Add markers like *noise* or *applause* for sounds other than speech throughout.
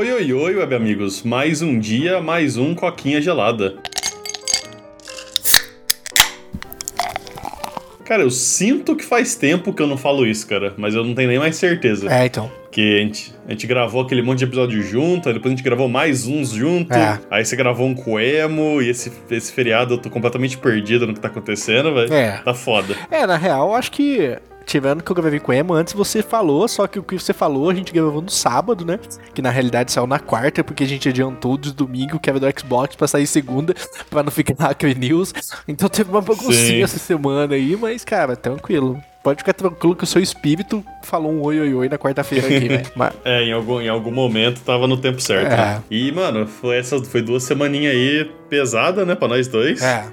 Oi, oi, oi, web amigos. Mais um dia, mais um coquinha gelada. Cara, eu sinto que faz tempo que eu não falo isso, cara, mas eu não tenho nem mais certeza. É, então. Que a gente, a gente gravou aquele monte de episódio junto, aí depois a gente gravou mais uns junto. É. Aí você gravou um coemo, e esse, esse feriado eu tô completamente perdido no que tá acontecendo, velho. É. Tá foda. É, na real, eu acho que. Tivendo que eu gravei com o Emo, antes você falou, só que o que você falou a gente gravou no sábado, né? Que na realidade saiu na quarta, porque a gente adiantou de domingo, que era do Xbox, pra sair segunda, *laughs* pra não ficar na Hacker News. Então teve uma baguncinha essa semana aí, mas, cara, tranquilo. Pode ficar tranquilo que o seu espírito falou um oi oi oi na quarta-feira aqui, velho. *laughs* Mas- É, em algum, em algum momento tava no tempo certo. É. né? E, mano, foi, essa, foi duas semaninhas aí pesada, né, pra nós dois. É.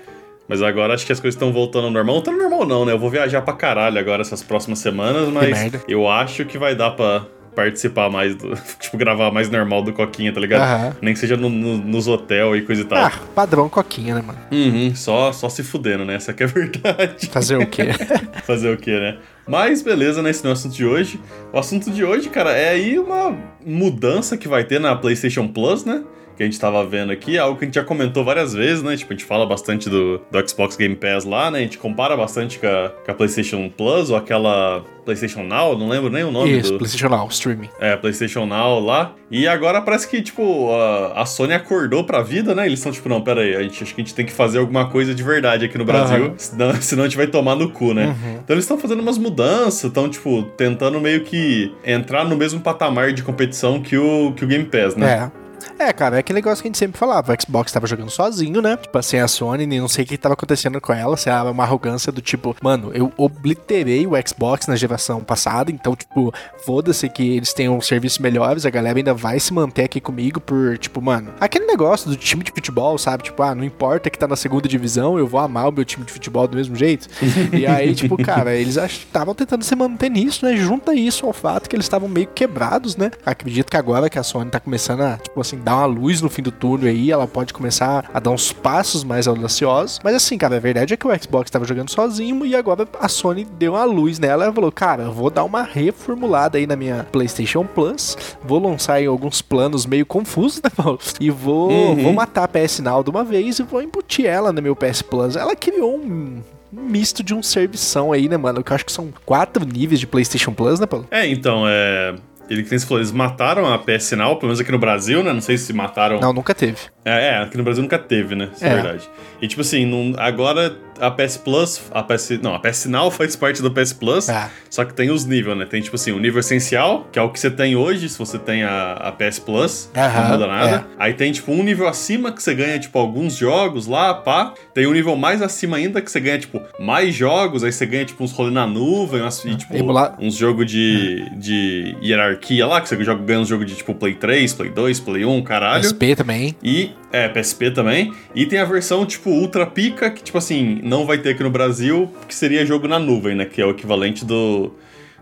Mas agora acho que as coisas estão voltando ao normal. Não tá no normal, não, né? Eu vou viajar pra caralho agora essas próximas semanas, mas eu acho que vai dar pra participar mais do. *laughs* Tipo, gravar mais normal do Coquinha, tá ligado? Aham. Nem que seja no- no- nos hotel e coisa e tal. Ah, padrão coquinha, né, mano? Uhum, só, só se fudendo, né? Essa que é a *laughs* verdade. Fazer o quê? *laughs* Fazer o quê, né? Mas beleza, né? Esse não é o assunto de hoje. O assunto de hoje, cara, é aí uma mudança que vai ter na PlayStation Plus, né? Que a gente tava vendo aqui, é algo que a gente já comentou várias vezes, né? Tipo, a gente fala bastante do, do Xbox Game Pass lá, né? A gente compara bastante com a, com a PlayStation Plus ou aquela PlayStation Now, não lembro nem o nome Isso, do. PlayStation Now, streaming. É, PlayStation Now lá. E agora parece que, tipo, a, a Sony acordou pra vida, né? Eles estão tipo, não, pera aí, a gente, acho que a gente tem que fazer alguma coisa de verdade aqui no Brasil, Aham. senão, *laughs* senão a gente vai tomar no cu, né? Uhum. Então eles estão fazendo umas mudanças, estão, tipo, tentando meio que entrar no mesmo patamar de competição que o, que o Game Pass, né? É. É, cara, é aquele negócio que a gente sempre falava. O Xbox tava jogando sozinho, né? Tipo assim, a Sony, nem não sei o que tava acontecendo com ela. Se era uma arrogância do tipo, mano, eu obliterei o Xbox na geração passada, então, tipo, foda-se que eles tenham serviços melhores, a galera ainda vai se manter aqui comigo por, tipo, mano, aquele negócio do time de futebol, sabe? Tipo, ah, não importa que tá na segunda divisão, eu vou amar o meu time de futebol do mesmo jeito. e aí, tipo, *laughs* cara, eles estavam tentando se manter nisso, né? Junta isso ao fato que eles estavam meio quebrados, né? Acredito que agora que a Sony tá começando a, tipo assim, dar uma luz no fim do túnel aí, ela pode começar a dar uns passos mais audaciosos. Mas assim, cara, a verdade é que o Xbox tava jogando sozinho e agora a Sony deu uma luz nela e falou: Cara, eu vou dar uma reformulada aí na minha PlayStation Plus, vou lançar aí alguns planos meio confusos, né, Paulo? E vou, Uhum. vou matar a PS Now de uma vez e vou embutir ela no meu PS Plus. Ela criou um. um misto de um servição aí, né, mano? Que eu acho que são quatro níveis de PlayStation Plus, né, Paulo? É, então, é. Ele que tem se falou, eles mataram a PS Now, pelo menos aqui no Brasil, né? Não sei se mataram. Não, nunca teve. É, é, aqui no Brasil nunca teve, né? Isso é, É. verdade. E tipo assim, não- agora a PS Plus, a PS. Não, a PS Now faz parte do PS Plus, Ah. só que tem os níveis, né? Tem tipo assim, o nível essencial, que é o que você tem hoje, se você tem a, a PS Plus, Aham, não muda nada. é. Aí tem tipo um nível acima que você ganha, tipo, alguns jogos lá, pá. Tem um nível mais acima ainda que você ganha, tipo, mais jogos, aí você ganha, tipo, uns rolê na nuvem, umas, e, tipo, Emular- uns jogos de, de hierarquia lá, que você joga, ganha uns jogos de tipo Play 3, Play 2, Play 1, caralho. SP também. E, é, PSP também. E tem a versão, tipo, Ultra Pica, que, tipo assim, não vai ter aqui no Brasil, que seria jogo na nuvem, né? Que é o equivalente do,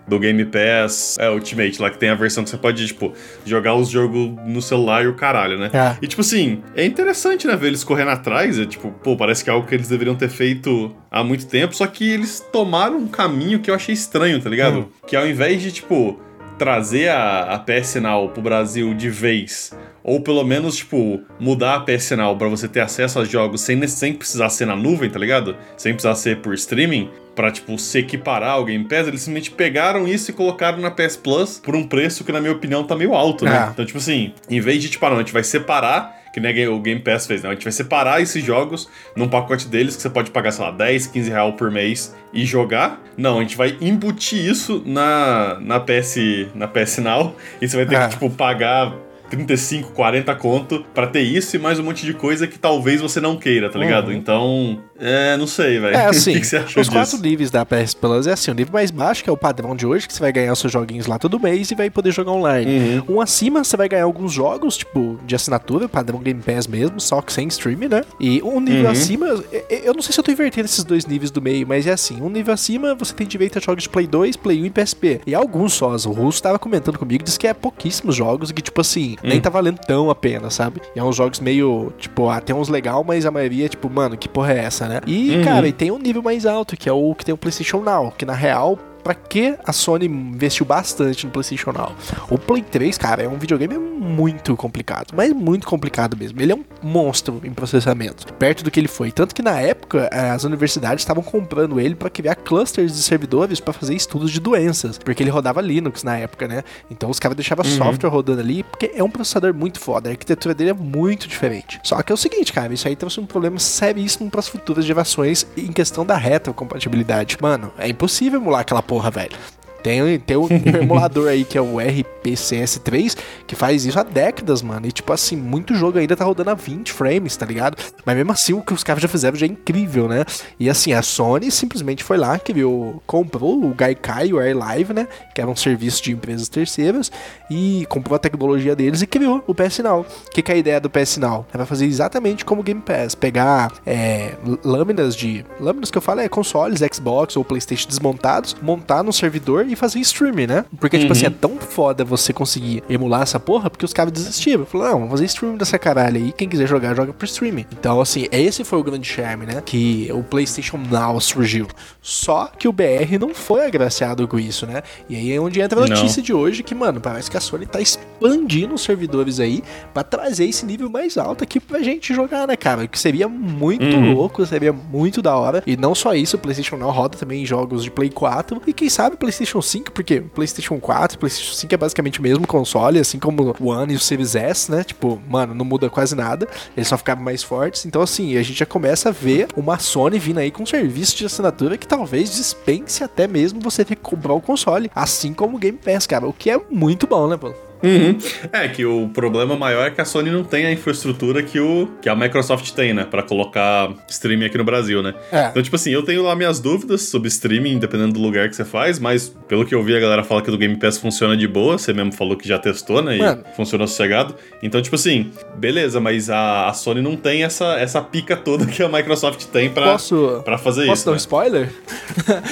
do Game Pass é, Ultimate, lá que tem a versão que você pode, tipo, jogar os jogos no celular e o caralho, né? É. E, tipo assim, é interessante, né, ver eles correndo atrás. É, tipo, pô, parece que é algo que eles deveriam ter feito há muito tempo, só que eles tomaram um caminho que eu achei estranho, tá ligado? Hum. Que ao invés de, tipo, trazer a, a PS Now pro Brasil de vez, ou pelo menos, tipo, mudar a PS Now pra você ter acesso a jogos sem, sem precisar ser na nuvem, tá ligado? Sem precisar ser por streaming, pra, tipo, se equiparar ao Game Pass, eles simplesmente pegaram isso e colocaram na PS Plus por um preço que, na minha opinião, tá meio alto, né? É. Então, tipo assim, em vez de, tipo, ah, não, a gente vai separar, que nem o Game Pass fez, né? A gente vai separar esses jogos num pacote deles que você pode pagar, sei lá, 10, 15 real por mês e jogar. Não, a gente vai embutir isso na, na, PS, na PS Now e você vai ter É. que, tipo, pagar 35, 40 conto pra ter isso e mais um monte de coisa que talvez você não queira, tá ligado? Uhum. Então, é, não sei, velho. É *laughs* o assim, que, que você achou os disso? quatro níveis da PS Plus é assim, o nível mais baixo, que é o padrão de hoje, que você vai ganhar os seus joguinhos lá todo mês e vai poder jogar online. Uhum. Um acima, você vai ganhar alguns jogos, tipo, de assinatura, padrão Game Pass mesmo, só que sem stream, né? E um nível Uhum. acima, eu- eu não sei se eu tô invertendo esses dois níveis do meio, mas é assim, um nível acima, você tem direito a jogos de Play 2, Play 1 e PSP. E alguns só, o Russo tava comentando comigo, disse que é pouquíssimos jogos, e que tipo assim, nem Hum. tá valendo tão a pena, sabe? E é uns jogos meio, tipo, ah, tem uns legal, mas a maioria, tipo, mano, que porra é essa, né? E, Uhum. cara, e tem um nível mais alto, que é o que tem o PlayStation Now, que na real pra que a Sony investiu bastante no PlayStation Now? O Play 3, cara, é um videogame muito complicado, mas muito complicado mesmo. Ele é um monstro em processamento, perto do que ele foi. Tanto que na época as universidades estavam comprando ele para criar clusters de servidores para fazer estudos de doenças, porque ele rodava Linux na época, né? Então os caras deixavam uhum. software rodando ali, porque é um processador muito foda. A arquitetura dele é muito diferente. Só que é o seguinte, cara, isso aí trouxe um problema seríssimo para as futuras gerações em questão da retrocompatibilidade. Mano, é impossível emular aquela porra, på Hawaii. Tem, tem um emulador aí que é o RPCS3 que faz isso há décadas, mano. E tipo assim, muito jogo ainda tá rodando a 20 frames, tá ligado? Mas mesmo assim, o que os caras já fizeram já é incrível, né? E assim, a Sony simplesmente foi lá, que viu, comprou o Gaikai, o AirLive, né? Que era um serviço de empresas terceiras, e comprou a tecnologia deles e criou o PS Now. O que, que é a ideia do PS Now? É fazer exatamente como o Game Pass, pegar é, lâminas de. Lâminas que eu falo é consoles, Xbox ou PlayStation desmontados, montar no servidor e fazer streaming, né? Porque, uhum. tipo assim, é uhum. tão foda você conseguir emular essa porra, porque os caras desistiram. Falaram, não, vamos fazer streaming dessa caralho aí. Quem quiser jogar, joga por streaming. Então, assim, esse foi o grande charme, né? Que o PlayStation Now surgiu. Só que o BR não foi agraciado com isso, né? E aí é onde entra a notícia não. de hoje que, mano, parece que a Sony tá expandindo os servidores aí para trazer esse nível mais alto aqui pra gente jogar, né, cara? Que seria muito uhum. louco, seria muito da hora. E não só isso, o PlayStation Now roda também em jogos de Play 4. E quem sabe o PlayStation 5, porque PlayStation 4, o PlayStation 5 é basicamente o mesmo console, assim como o One e o Series S, né? Tipo, mano, não muda quase nada. Eles só ficaram mais fortes. Então, assim, a gente já começa a ver uma Sony vindo aí com um serviço de assinatura que talvez dispense até mesmo você ter que comprar o console. Assim como o Game Pass, cara. O que é muito bom, né, pô? Uhum. É que o problema maior é que a Sony não tem a infraestrutura que, o, que a Microsoft tem, né? Pra colocar streaming aqui no Brasil, né? É. Então, tipo assim, eu tenho lá minhas dúvidas sobre streaming, dependendo do lugar que você faz, mas pelo que eu vi, a galera fala que do Game Pass funciona de boa. Você mesmo falou que já testou, né? E Mano. funciona sossegado. Então, tipo assim, beleza, mas a, a, Sony não tem essa, essa pica toda que a Microsoft tem pra, posso, pra fazer posso isso. Posso dar né? um spoiler?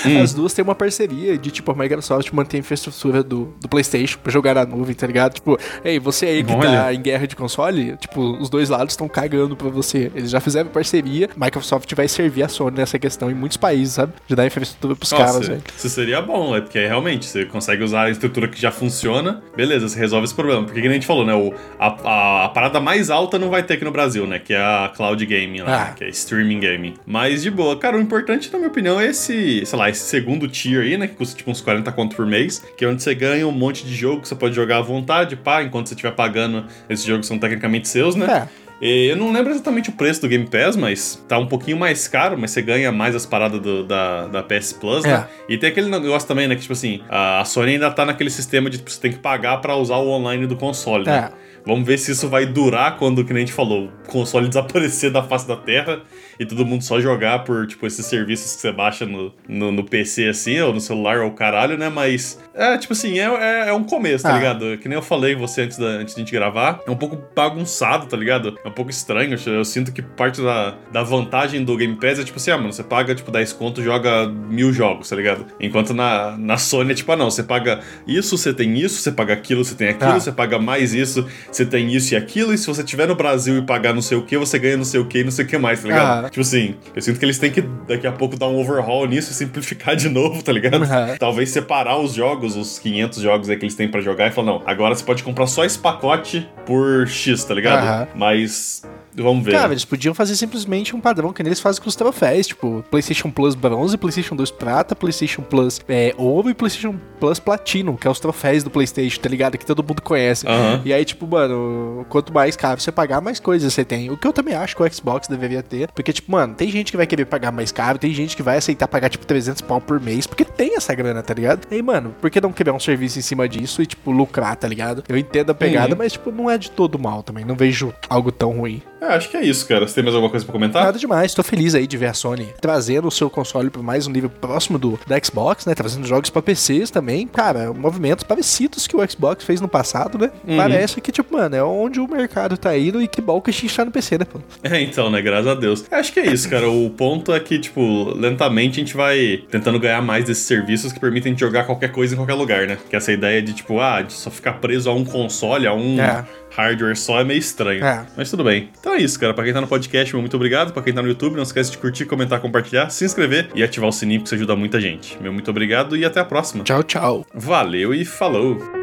Hum. As duas têm uma parceria de, tipo, a Microsoft mantém a infraestrutura do, do PlayStation pra jogar na nuvem, tá ligado? Ligado? Tipo, ei, você aí que tá Olha. tá em guerra de console, tipo, os dois lados estão cagando pra você. Eles já fizeram parceria, Microsoft vai servir a Sony nessa questão em muantos países, sabe? De dar infraestrutura pros Nossa, caras, velho. Isso seria bom, é porque realmente você consegue usar a estrutura que já funciona, beleza, você resolve esse problema. Porque, como a gente falou, né? O, a, a, a, parada mais alta não vai ter aqui no Brasil, né? Que é a cloud gaming lá, ah. que é streaming gaming. Mas de boa, cara, o importante, na minha opinião, é esse, sei lá, esse segundo tier aí, né? Que custa tipo uns 40 conto por mês, que é onde você ganha um monte de jogo que você pode jogar à vontade, pá, enquanto você estiver pagando, esses jogos são tecnicamente seus, né? É. Eu não lembro exatamente o preço do Game Pass, mas tá um pouquinho mais caro, mas você ganha mais as paradas do, da, da PS Plus, né? É. E tem aquele negócio também, né? Que, tipo assim, a Sony ainda tá naquele sistema de tipo, você tem que pagar para usar o online do console, né? Vamos ver se isso vai durar quando, que nem a gente falou, o console *laughs* desaparecer da face da Terra e todo mundo só jogar por, tipo, esses serviços que você baixa no, no, no PC, assim, ou no celular, ou caralho, né? Mas, é, tipo assim, é, é, é um começo, tá ah. ligado? Que nem eu falei você antes, da, antes de a gente gravar, é um pouco bagunçado, tá ligado? É um pouco estranho, eu sinto que parte da, da vantagem do Game Pass é, tipo assim, ah, mano, você paga, tipo, 10 conto joga mil jogos, tá ligado? Enquanto na, na Sony é tipo, ah, não, você paga isso, você tem isso, você paga aquilo, você tem aquilo, ah. você paga mais isso, você tem isso e aquilo, e se você tiver no Brasil e pagar não sei o que, você ganha não sei o que e não sei o que mais, tá ligado? Ah. Tipo assim, eu sinto que eles têm que daqui a pouco dar um overhaul nisso e simplificar de *laughs* novo, tá ligado? Uhum. Talvez separar os jogos, os 500 jogos aí que eles têm para jogar e falar, não, agora você pode comprar só esse pacote por X, tá ligado? Uhum. Mas Vamos ver. Cara, eles podiam fazer simplesmente um padrão que eles fazem com os troféus, tipo, PlayStation Plus bronze, PlayStation 2 prata, PlayStation Plus é, ouro e PlayStation Plus platino, que é os troféus do PlayStation, tá ligado? Que todo mundo conhece. Uhum. E aí, tipo, mano, quanto mais caro você pagar, mais coisas você tem. O que eu também acho que o Xbox deveria ter, porque, tipo, mano, tem gente que vai querer pagar mais caro, tem gente que vai aceitar pagar, tipo, 300 pau por mês, porque tem essa grana, tá ligado? E aí, mano, por que não criar um serviço em cima disso e, tipo, lucrar, tá ligado? Eu entendo a pegada, uhum. mas, tipo, não é de todo mal também. Não vejo algo tão ruim. É, acho que é isso, cara. Você tem mais alguma coisa pra comentar? Nada demais. Tô feliz aí de ver a Sony trazendo o seu console para mais um nível próximo do da Xbox, né? Trazendo jogos para PCs também. Cara, movimentos parecidos que o Xbox fez no passado, né? Uhum. Parece que, tipo, mano, é onde o mercado tá indo e que bom que a gente tá no PC, né, pô? *laughs* É, então, né? Graças a Deus. Acho que é isso, cara. O ponto é que, tipo, lentamente a gente vai tentando ganhar mais desses serviços que permitem jogar qualquer coisa em qualquer lugar, né? Que essa ideia de, tipo, ah, de só ficar preso a um console, a um. É hardware só é meio estranho. É. Mas tudo bem. Então é isso, cara. Pra quem tá no podcast, muito obrigado. Pra quem tá no YouTube, não esquece de curtir, comentar, compartilhar, se inscrever e ativar o sininho, que isso ajuda muita gente. Meu muito obrigado e até a próxima. Tchau, tchau. Valeu e falou!